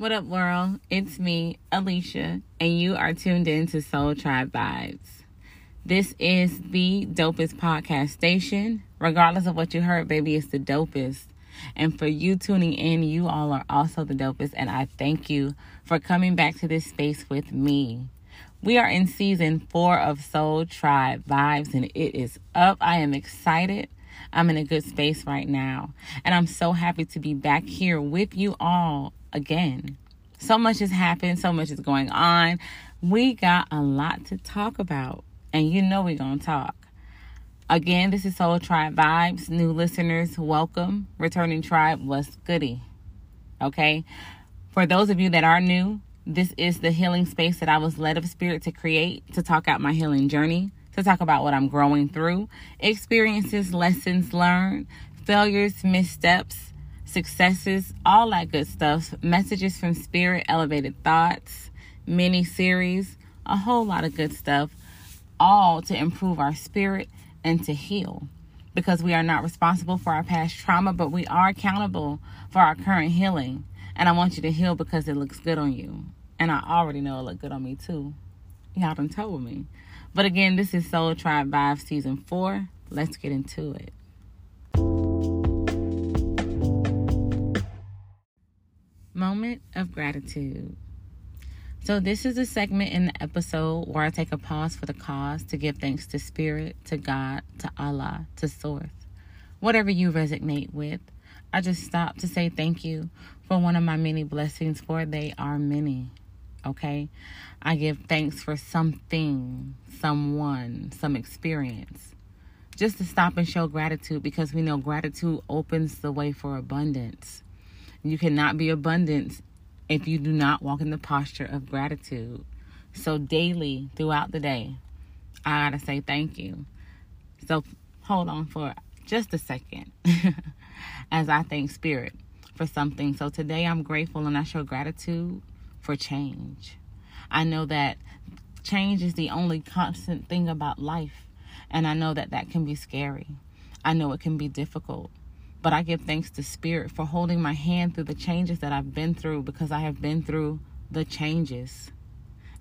What up, world? It's me, Alicia, and you are tuned in to Soul Tribe Vibes. This is the dopest podcast station. Regardless of what you heard, baby, it's the dopest. And for you tuning in, you all are also the dopest, and I thank you for coming back to this space with me. We are in season four of Soul Tribe Vibes, and it is up. I am excited. I'm in a good space right now, and I'm so happy to be back here with you all again. So much has happened, so much is going on. We got a lot to talk about, and you know we're going to talk. Again, this is Soul Tribe Vibes. New listeners, welcome. Returning Tribe, what's goody? Okay. For those of you that are new, this is the healing space that I was led of spirit to create to talk out my healing journey, to talk about what I'm growing through, experiences, lessons learned, failures, missteps, successes, all that good stuff, messages from spirit, elevated thoughts, mini series, a whole lot of good stuff, all to improve our spirit and to heal. Because we are not responsible for our past trauma, but we are accountable for our current healing. And I want you to heal because it looks good on you. And I already know it looked good on me too. Y'all done told me. But again, this is Soul Tribe Vibe Season 4. Let's get into it. Moment of gratitude. So, this is a segment in the episode where I take a pause for the cause to give thanks to Spirit, to God, to Allah, to Source. Whatever you resonate with, I just stop to say thank you for one of my many blessings, for they are many. Okay? I give thanks for something, someone, some experience. Just to stop and show gratitude because we know gratitude opens the way for abundance. You cannot be abundant if you do not walk in the posture of gratitude. So, daily throughout the day, I got to say thank you. So, hold on for just a second as I thank Spirit for something. So, today I'm grateful and I show gratitude for change. I know that change is the only constant thing about life, and I know that that can be scary. I know it can be difficult. But I give thanks to Spirit for holding my hand through the changes that I've been through because I have been through the changes.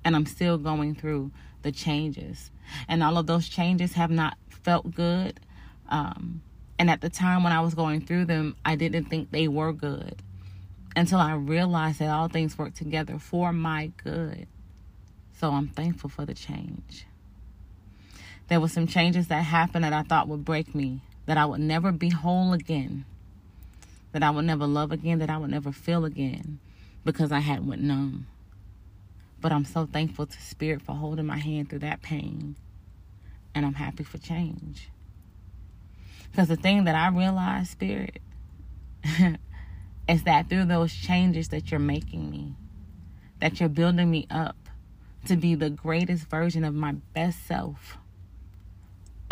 And I'm still going through the changes. And all of those changes have not felt good. Um, and at the time when I was going through them, I didn't think they were good until I realized that all things work together for my good. So I'm thankful for the change. There were some changes that happened that I thought would break me that I would never be whole again, that I would never love again, that I would never feel again because I had went numb. But I'm so thankful to Spirit for holding my hand through that pain. And I'm happy for change. Because the thing that I realized, Spirit, is that through those changes that you're making me, that you're building me up to be the greatest version of my best self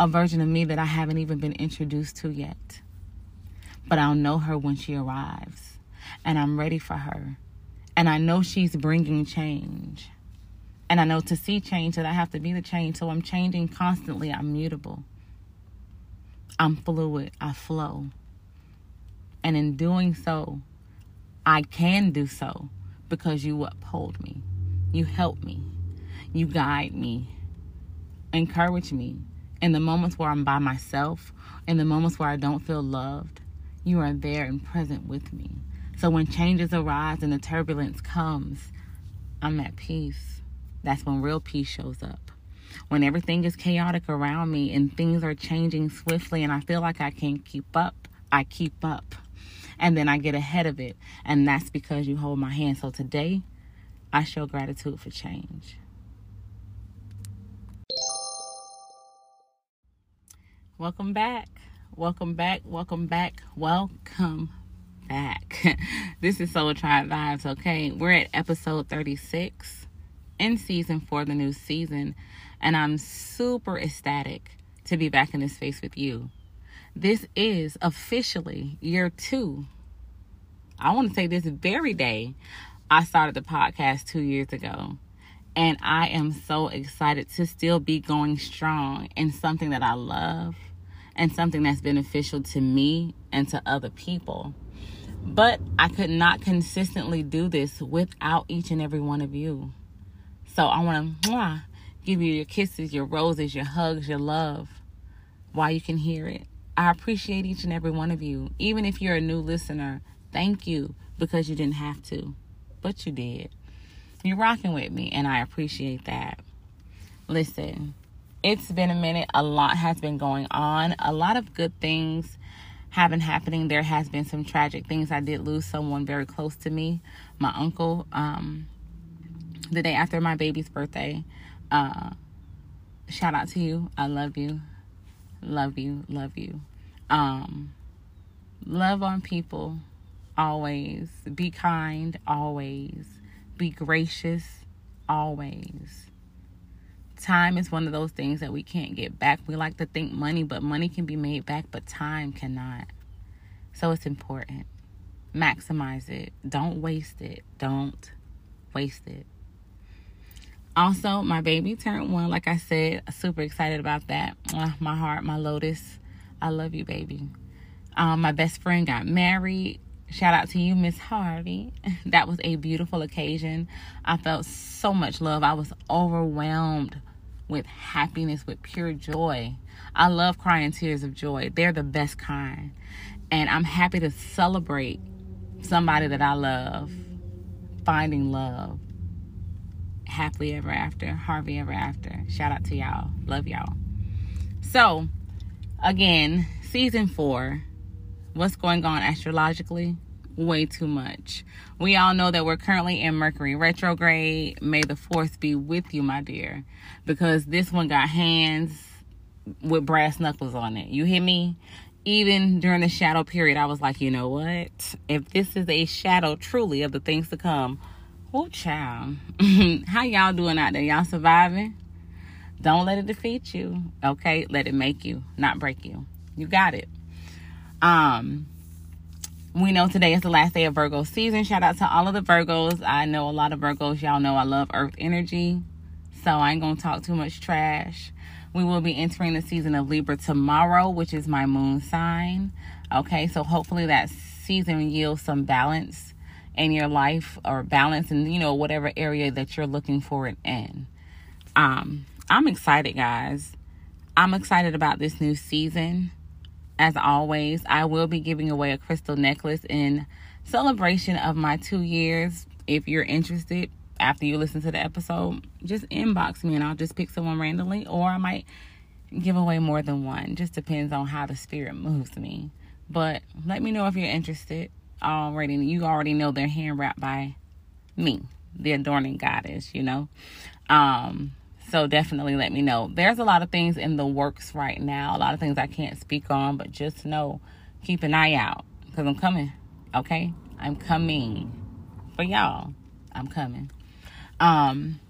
a version of me that I haven't even been introduced to yet. But I'll know her when she arrives, and I'm ready for her. And I know she's bringing change. And I know to see change that I have to be the change. So I'm changing constantly. I'm mutable. I'm fluid. I flow. And in doing so, I can do so because you uphold me. You help me. You guide me. Encourage me in the moments where I'm by myself, in the moments where I don't feel loved, you are there and present with me. So when changes arise and the turbulence comes, I'm at peace. That's when real peace shows up. When everything is chaotic around me and things are changing swiftly and I feel like I can't keep up, I keep up. And then I get ahead of it. And that's because you hold my hand. So today, I show gratitude for change. Welcome back. Welcome back. Welcome back. Welcome back. this is Soul Tribe Vibes, okay? We're at episode 36 in season four the new season, and I'm super ecstatic to be back in this space with you. This is officially year two. I want to say this very day I started the podcast two years ago. And I am so excited to still be going strong in something that I love and something that's beneficial to me and to other people. But I could not consistently do this without each and every one of you. So I want to give you your kisses, your roses, your hugs, your love while you can hear it. I appreciate each and every one of you. Even if you're a new listener, thank you because you didn't have to, but you did. You're rocking with me, and I appreciate that. Listen, it's been a minute. A lot has been going on. A lot of good things have been happening. There has been some tragic things. I did lose someone very close to me, my uncle, um, the day after my baby's birthday. Uh, shout out to you. I love you. Love you. Love you. Um, love on people always. Be kind always. Be gracious always. Time is one of those things that we can't get back. We like to think money, but money can be made back, but time cannot. So it's important. Maximize it. Don't waste it. Don't waste it. Also, my baby turned one. Like I said, super excited about that. my heart, my lotus. I love you, baby. Um, my best friend got married. Shout out to you, Miss Harvey. that was a beautiful occasion. I felt so much love. I was overwhelmed with happiness, with pure joy. I love crying tears of joy. They're the best kind. And I'm happy to celebrate somebody that I love finding love happily ever after, Harvey ever after. Shout out to y'all. Love y'all. So, again, season four. What's going on astrologically? Way too much. We all know that we're currently in Mercury retrograde. May the force be with you, my dear, because this one got hands with brass knuckles on it. You hear me? Even during the shadow period, I was like, you know what? If this is a shadow truly of the things to come, Oh, child. How y'all doing out there? Y'all surviving? Don't let it defeat you. Okay? Let it make you, not break you. You got it. Um, we know today is the last day of Virgo season. Shout out to all of the Virgos. I know a lot of Virgos. Y'all know I love Earth energy. So I ain't going to talk too much trash. We will be entering the season of Libra tomorrow, which is my moon sign. Okay, so hopefully that season yields some balance in your life or balance in you know whatever area that you're looking for it in um i'm excited guys i'm excited about this new season as always i will be giving away a crystal necklace in celebration of my two years. If you're interested after you listen to the episode just inbox me and i'll just pick someone randomly or i might give away more than one. Just depends on how the spirit moves me. But let me know if you're interested. Already you already know they're hand wrapped by me, the adorning goddess, you know. Um, so definitely let me know. There's a lot of things in the works right now, a lot of things I can't speak on, but just know, keep an eye out because I'm coming. Okay, I'm coming for y'all. I'm coming. Um,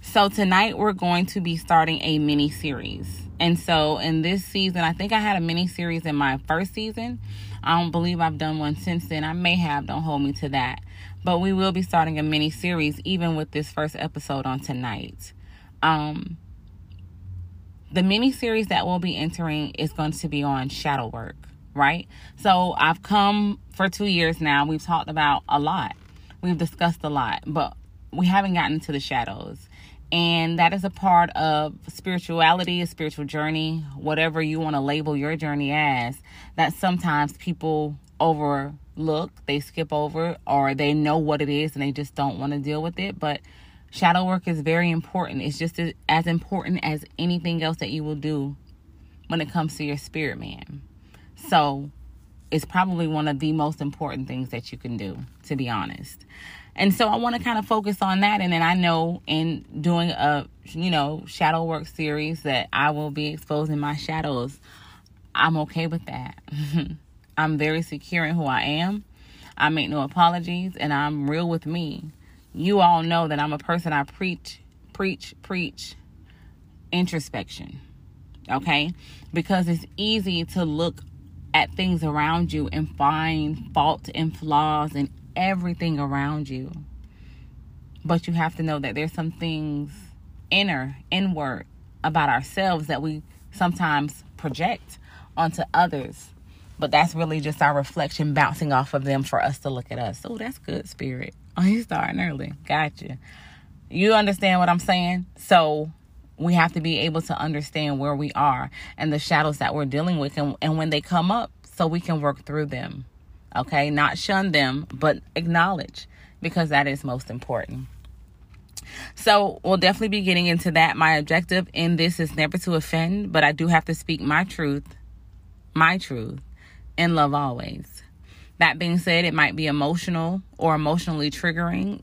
so tonight we're going to be starting a mini series. And so in this season, I think I had a mini series in my first season. I don't believe I've done one since then. I may have, don't hold me to that. But we will be starting a mini series even with this first episode on tonight. Um the mini series that we'll be entering is going to be on shadow work, right? So I've come for 2 years now. We've talked about a lot. We've discussed a lot, but we haven't gotten to the shadows and that is a part of spirituality, a spiritual journey, whatever you want to label your journey as, that sometimes people overlook, they skip over, or they know what it is and they just don't want to deal with it. But shadow work is very important. It's just as important as anything else that you will do when it comes to your spirit man. So it's probably one of the most important things that you can do, to be honest. And so I want to kind of focus on that. And then I know in doing a, you know, shadow work series that I will be exposing my shadows. I'm okay with that. I'm very secure in who I am. I make no apologies and I'm real with me. You all know that I'm a person I preach, preach, preach introspection. Okay? Because it's easy to look at things around you and find fault and flaws and everything around you. But you have to know that there's some things inner, inward about ourselves that we sometimes project onto others. but that's really just our reflection bouncing off of them for us to look at us. Oh, that's good, spirit. Oh, you starting early. Gotcha. You understand what I'm saying? So we have to be able to understand where we are and the shadows that we're dealing with and, and when they come up so we can work through them. Okay, not shun them, but acknowledge because that is most important. So, we'll definitely be getting into that. My objective in this is never to offend, but I do have to speak my truth, my truth, and love always. That being said, it might be emotional or emotionally triggering.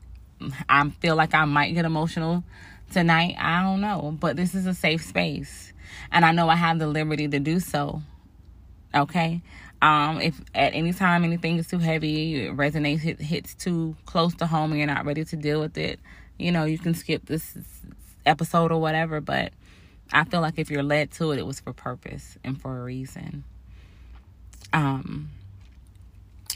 I feel like I might get emotional tonight. I don't know, but this is a safe space, and I know I have the liberty to do so. Okay. Um, if at any time anything is too heavy, it resonates, hit, hits too close to home, and you're not ready to deal with it, you know, you can skip this episode or whatever. But I feel like if you're led to it, it was for purpose and for a reason. Um.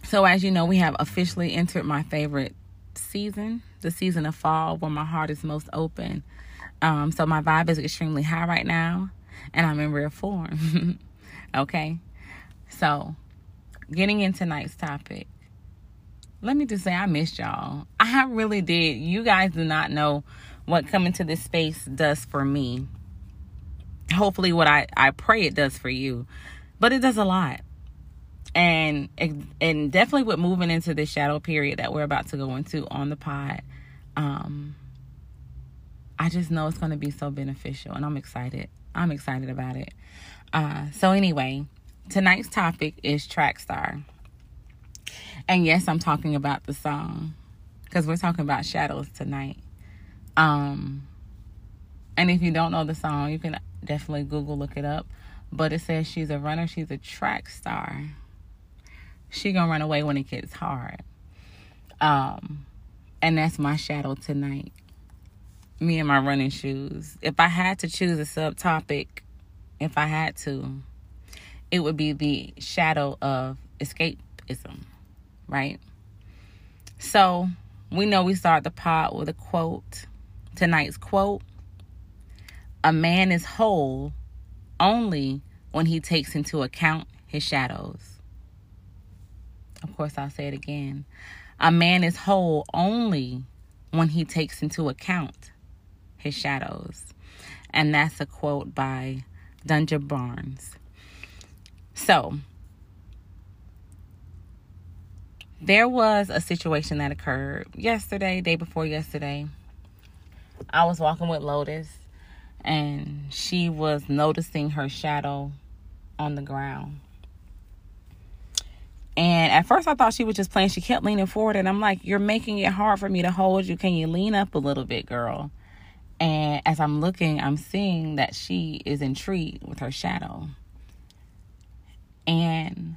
So as you know, we have officially entered my favorite season, the season of fall, where my heart is most open. Um, so my vibe is extremely high right now, and I'm in rare form. okay, so getting into tonight's topic. Let me just say, I missed y'all. I really did. You guys do not know what coming to this space does for me. Hopefully, what I, I pray it does for you. But it does a lot and and definitely with moving into this shadow period that we're about to go into on the pod um i just know it's going to be so beneficial and i'm excited. I'm excited about it. Uh so anyway tonight's topic is track star. And yes i'm talking about the song because we're talking about shadows tonight. Um and if you don't know the song you can definitely google look it up. But it says she's a runner she's a track star she gonna run away when it gets hard. Um, and that's my shadow tonight. Me and my running shoes. If I had to choose a subtopic, if I had to, it would be the shadow of escapism, right? So we know we start the pod with a quote. Tonight's quote A man is whole only when he takes into account his shadows. Of course, I'll say it again. A man is whole only when he takes into account his shadows. And that's a quote by Dunja Barnes. So, there was a situation that occurred yesterday, day before yesterday. I was walking with Lotus and she was noticing her shadow on the ground. And at first, I thought she was just playing. She kept leaning forward, and I'm like, You're making it hard for me to hold you. Can you lean up a little bit, girl? And as I'm looking, I'm seeing that she is intrigued with her shadow. And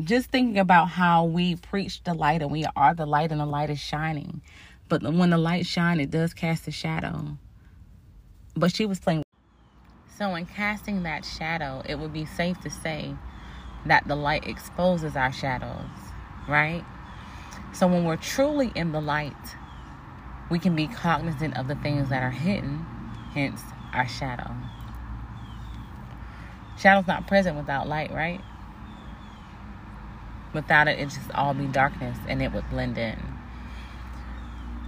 just thinking about how we preach the light and we are the light and the light is shining. But when the light shines, it does cast a shadow. But she was playing. So, in casting that shadow, it would be safe to say that the light exposes our shadows, right? So when we're truly in the light, we can be cognizant of the things that are hidden, hence our shadow. Shadow's not present without light, right? Without it, it just all be darkness and it would blend in.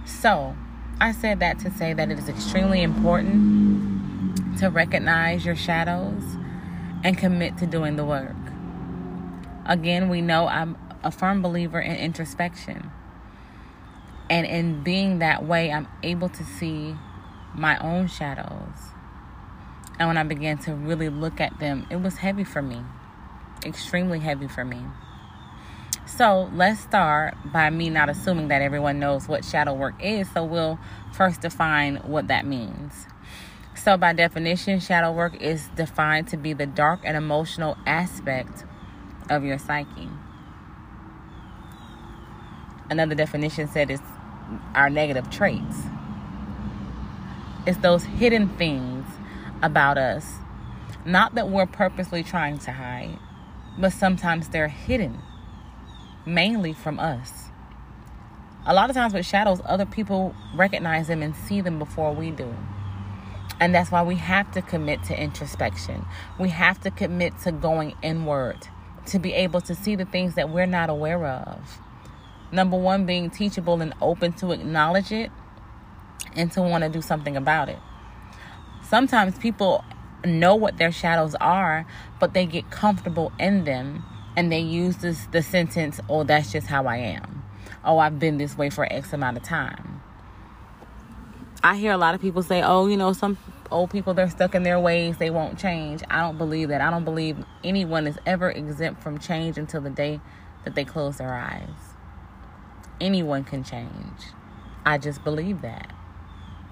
So, I said that to say that it is extremely important to recognize your shadows and commit to doing the work. Again, we know I'm a firm believer in introspection. And in being that way, I'm able to see my own shadows. And when I began to really look at them, it was heavy for me, extremely heavy for me. So let's start by me not assuming that everyone knows what shadow work is. So we'll first define what that means. So, by definition, shadow work is defined to be the dark and emotional aspect of your psyche. Another definition said it's our negative traits. It's those hidden things about us, not that we're purposely trying to hide, but sometimes they're hidden, mainly from us. A lot of times with shadows, other people recognize them and see them before we do. And that's why we have to commit to introspection. We have to commit to going inward to be able to see the things that we're not aware of. Number one, being teachable and open to acknowledge it and to want to do something about it. Sometimes people know what their shadows are, but they get comfortable in them and they use this the sentence, "Oh, that's just how I am." Oh, I've been this way for X amount of time. I hear a lot of people say, "Oh, you know, some old people they're stuck in their ways, they won't change." I don't believe that. I don't believe anyone is ever exempt from change until the day that they close their eyes. Anyone can change. I just believe that.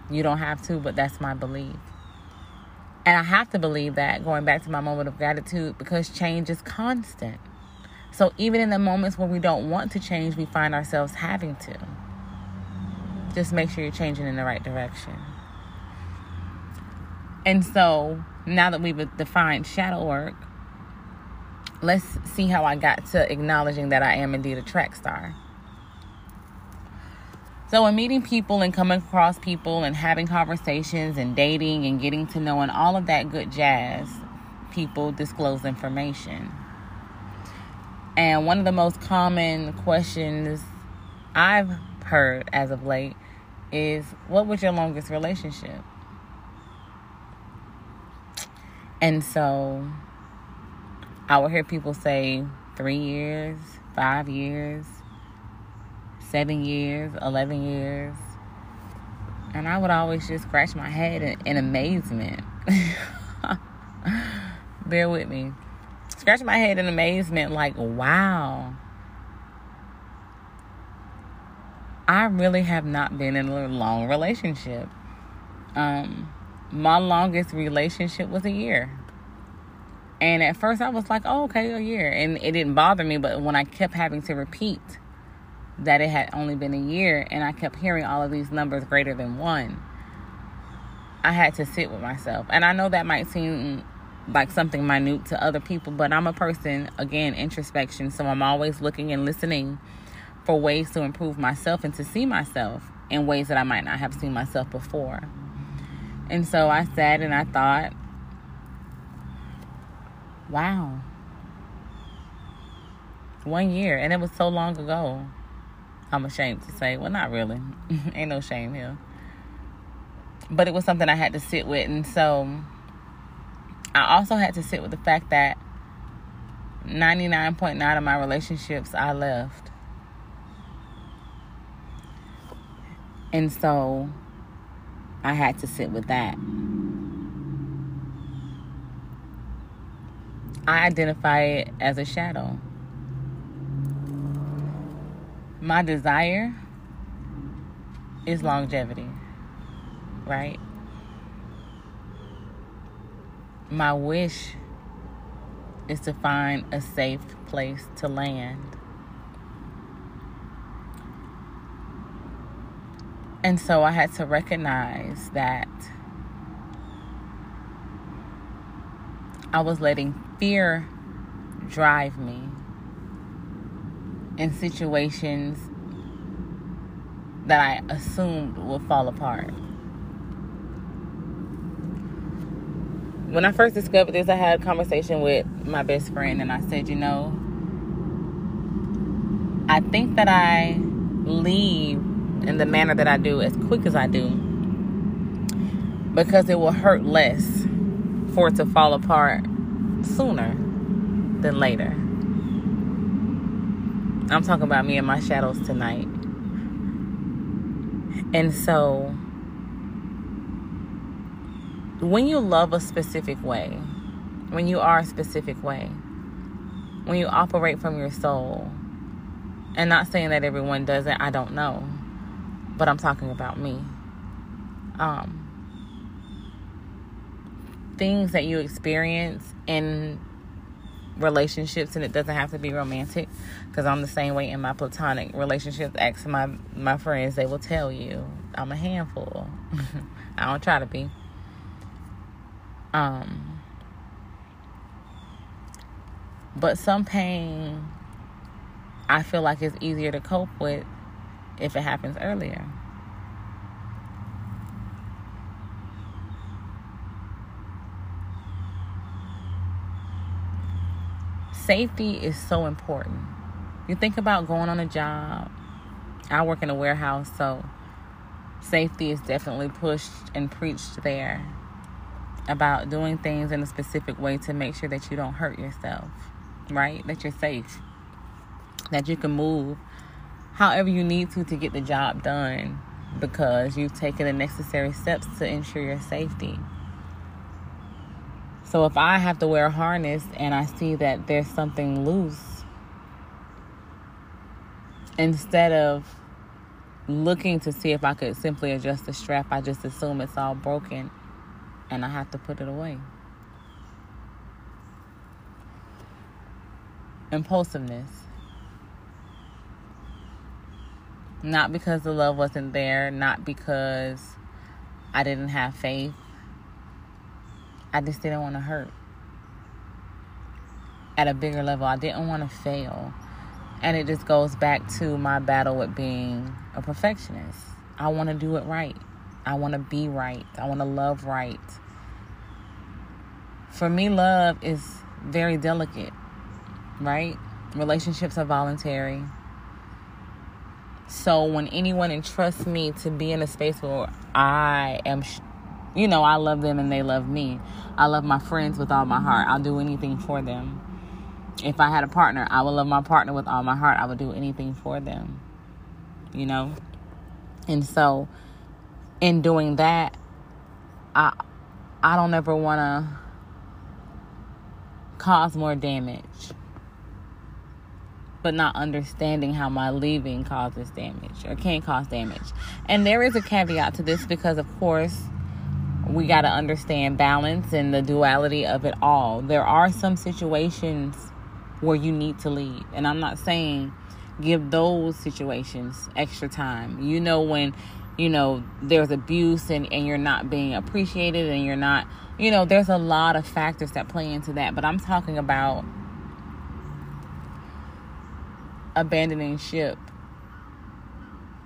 You don't have to, but that's my belief. And I have to believe that going back to my moment of gratitude because change is constant. So even in the moments where we don't want to change, we find ourselves having to. Just make sure you're changing in the right direction. And so now that we've defined shadow work, let's see how I got to acknowledging that I am indeed a track star. So, in meeting people and coming across people and having conversations and dating and getting to know and all of that good jazz, people disclose information. And one of the most common questions I've heard as of late is what was your longest relationship? And so I would hear people say three years, five years, seven years, 11 years. And I would always just scratch my head in, in amazement. Bear with me. Scratch my head in amazement, like, wow. I really have not been in a long relationship. Um, my longest relationship was a year. And at first I was like, oh, okay, a year. And it didn't bother me. But when I kept having to repeat that it had only been a year and I kept hearing all of these numbers greater than one, I had to sit with myself. And I know that might seem like something minute to other people, but I'm a person, again, introspection. So I'm always looking and listening for ways to improve myself and to see myself in ways that I might not have seen myself before. And so I sat and I thought, wow, one year. And it was so long ago. I'm ashamed to say. Well, not really. Ain't no shame here. But it was something I had to sit with. And so I also had to sit with the fact that 99.9 of my relationships I left. And so I had to sit with that. I identify it as a shadow. my desire is longevity, right? My wish is to find a safe place to land. And so I had to recognize that I was letting fear drive me in situations that I assumed would fall apart. When I first discovered this, I had a conversation with my best friend, and I said, You know, I think that I leave in the manner that I do as quick as I do because it will hurt less for it to fall apart sooner than later. I'm talking about me and my shadows tonight. And so, when you love a specific way, when you are a specific way, when you operate from your soul, and not saying that everyone does it, I don't know, but I'm talking about me. Um, things that you experience in relationships and it doesn't have to be romantic because I'm the same way in my platonic relationships. Ask my my friends, they will tell you I'm a handful. I don't try to be. Um but some pain I feel like it's easier to cope with if it happens earlier. safety is so important. You think about going on a job. I work in a warehouse, so safety is definitely pushed and preached there about doing things in a specific way to make sure that you don't hurt yourself, right? That you're safe, that you can move however you need to to get the job done because you've taken the necessary steps to ensure your safety. So if I have to wear a harness and I see that there's something loose, instead of looking to see if I could simply adjust the strap, I just assume it's all broken and I have to put it away. Impulsiveness. Not because the love wasn't there, not because I didn't have faith. I just didn't want to hurt. At a bigger level, I didn't want to fail. And it just goes back to my battle with being a perfectionist. I want to do it right. I want to be right. I want to love right. For me, love is very delicate, right? Relationships are voluntary. So when anyone entrusts me to be in a space where I am, you know, I love them and they love me, I love my friends with all my heart. I'll do anything for them. If I had a partner, I would love my partner with all my heart. I would do anything for them, you know? And so in doing that, I I don't ever want to cause more damage but not understanding how my leaving causes damage or can cause damage. And there is a caveat to this because, of course, we got to understand balance and the duality of it all. There are some situations where you need to leave, and I'm not saying give those situations extra time. You know, when you know there's abuse and, and you're not being appreciated and you're not, you know, there's a lot of factors that play into that, but I'm talking about abandoning ship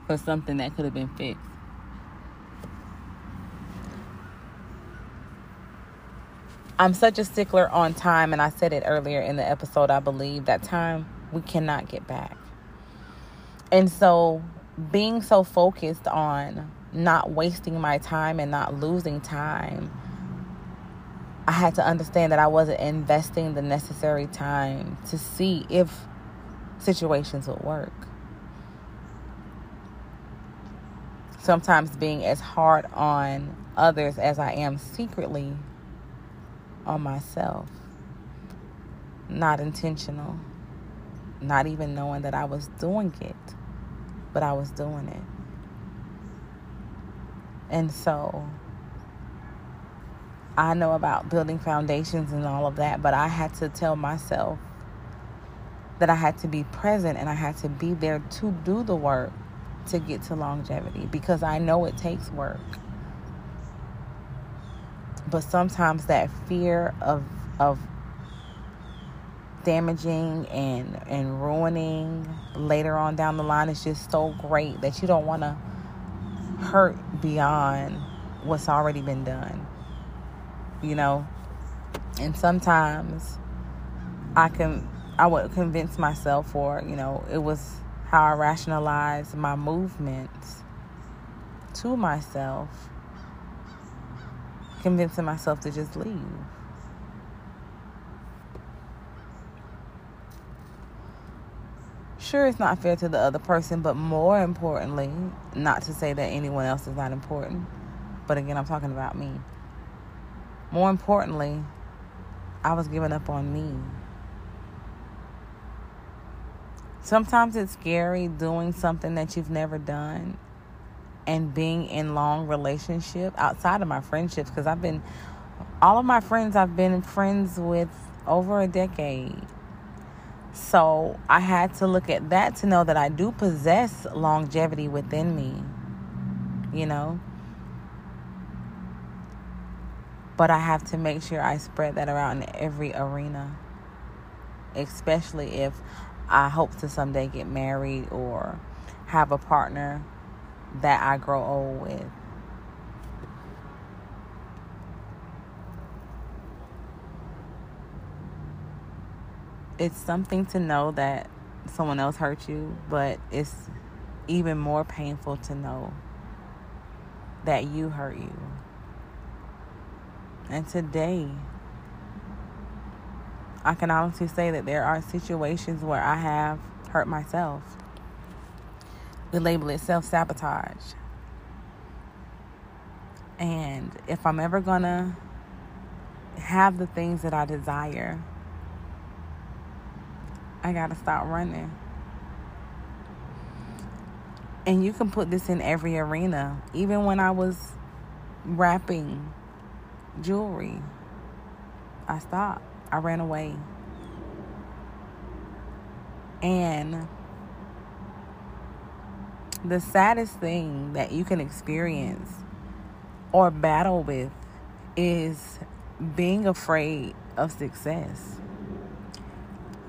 for something that could have been fixed. I'm such a stickler on time, and I said it earlier in the episode. I believe that time we cannot get back. And so, being so focused on not wasting my time and not losing time, I had to understand that I wasn't investing the necessary time to see if situations would work. Sometimes being as hard on others as I am secretly on myself. Not intentional. Not even knowing that I was doing it, but I was doing it. And so I know about building foundations and all of that, but I had to tell myself that I had to be present and I had to be there to do the work to get to longevity because I know it takes work. But sometimes that fear of of damaging and and ruining later on down the line is just so great that you don't want to hurt beyond what's already been done. You know? And sometimes I can I would convince myself, or, you know, it was how I rationalized my movements to myself, convincing myself to just leave. Sure, it's not fair to the other person, but more importantly, not to say that anyone else is not important, but again, I'm talking about me. More importantly, I was giving up on me. Sometimes it's scary doing something that you've never done and being in long relationship outside of my friendships because I've been all of my friends I've been friends with over a decade. So I had to look at that to know that I do possess longevity within me. You know? But I have to make sure I spread that around in every arena. Especially if I hope to someday get married or have a partner that I grow old with. it's something to know that someone else hurt you, but it's even more painful to know that you hurt you. And today, I can honestly say that there are situations where I have hurt myself. We label it self sabotage. And if I'm ever gonna have the things that I desire, I gotta stop running. And you can put this in every arena. Even when I was wrapping jewelry, I stopped. I ran away. And the saddest thing that you can experience or battle with is being afraid of success,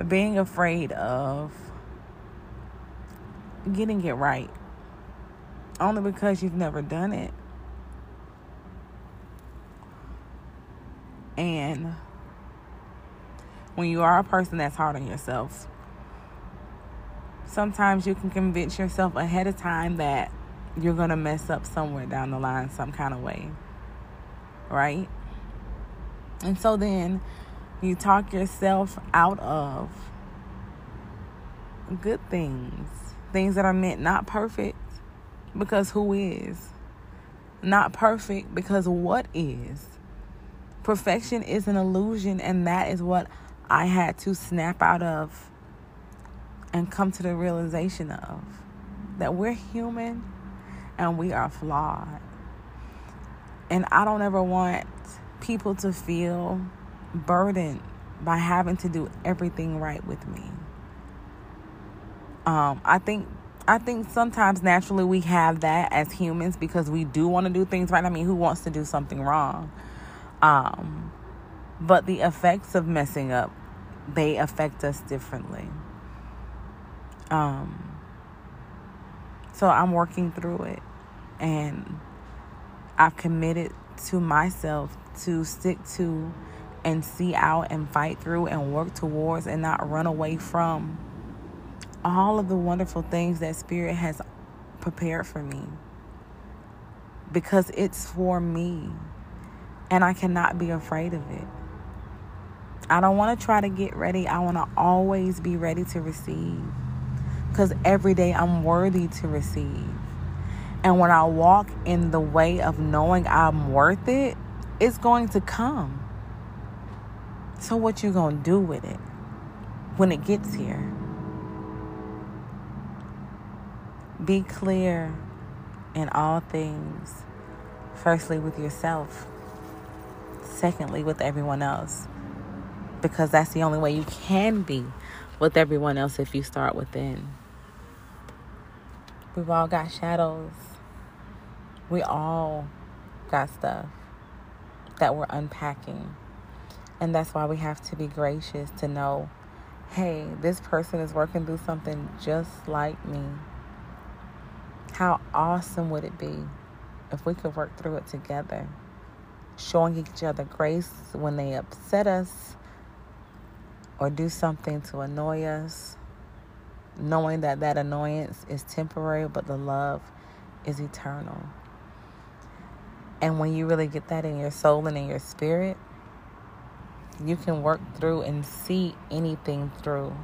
being afraid of getting it right, only because you've never done it. And when you are a person that's hard on yourself, sometimes you can convince yourself ahead of time that you're going to mess up somewhere down the line, some kind of way. Right? And so then you talk yourself out of good things, things that are meant not perfect because who is? Not perfect because what is? Perfection is an illusion, and that is what I had to snap out of and come to the realization of that we're human and we are flawed. And I don't ever want people to feel burdened by having to do everything right with me. Um, I think I think sometimes naturally we have that as humans because we do want to do things right. I mean, who wants to do something wrong? Um, but the effects of messing up, they affect us differently. Um, so I'm working through it and I've committed to myself to stick to and see out and fight through and work towards and not run away from all of the wonderful things that Spirit has prepared for me because it's for me and I cannot be afraid of it. I don't want to try to get ready. I want to always be ready to receive because every day I'm worthy to receive. And when I walk in the way of knowing I'm worth it, it's going to come. So what you going to do with it when it gets here? Be clear in all things. Firstly with yourself. Secondly with everyone else. Because that's the only way you can be with everyone else if you start within. We've all got shadows. We all got stuff that we're unpacking. And that's why we have to be gracious to know hey, this person is working through something just like me. How awesome would it be if we could work through it together? Showing each other grace when they upset us or do something to annoy us knowing that that annoyance is temporary, but the love is eternal. And when you really get that in your soul and in your spirit, you can work through and see anything through.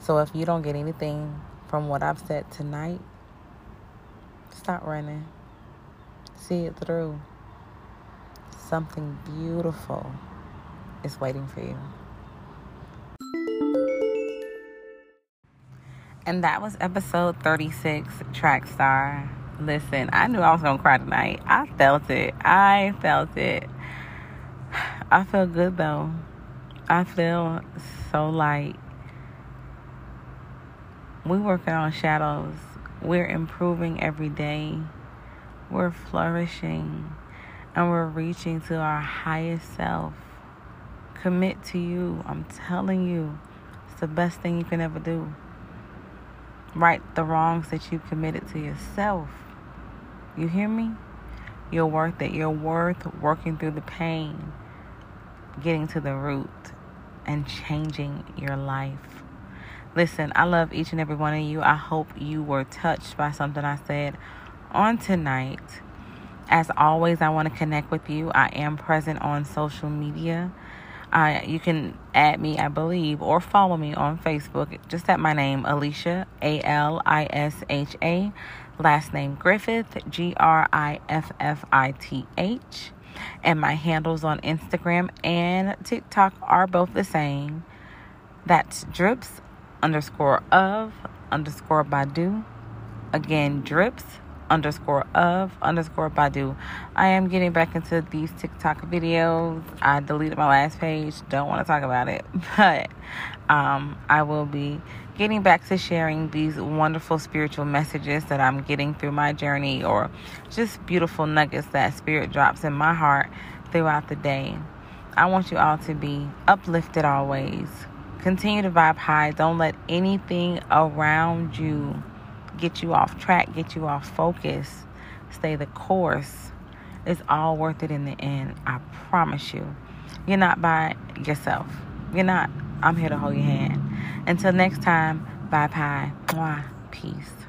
So if you don't get anything from what I've said tonight, stop running. See it through. Something beautiful is waiting for you. And that was episode 36, Track Star. Listen, I knew I was going to cry tonight. I felt it. I felt it. I feel good though. I feel so light. We're working on shadows. We're improving every day. We're flourishing. And we're reaching to our highest self. Commit to you. I'm telling you, it's the best thing you can ever do right the wrongs that you've committed to yourself. You hear me? You're worth it. You're worth working through the pain. getting to the root and changing your life. Listen, I love each and every one of you. I hope you were touched by something I said on tonight. As always, I want to connect with you. I am present on social media. Uh, you can add me, I believe, or follow me on Facebook. Just at my name, Alisha, A L I S H A. Last name Griffith, G R I F F I T H. And my handles on Instagram and TikTok are both the same. That's drips underscore of underscore Badu. Again, drips underscore of underscore Badu. I am getting back into these TikTok videos. I deleted my last page. Don't want to talk about it, but um, I will be getting back to sharing these wonderful spiritual messages that I'm getting through my journey, or just beautiful nuggets that Spirit drops in my heart throughout the day. I want you all to be uplifted always. Continue to vibe high. Don't let anything around you get you off track, get you off focus. Stay the course. It's all worth it in the end. I promise you. You're not by yourself. You're not. I'm here to hold your hand. Until next time, bye bye. Mwah. Peace.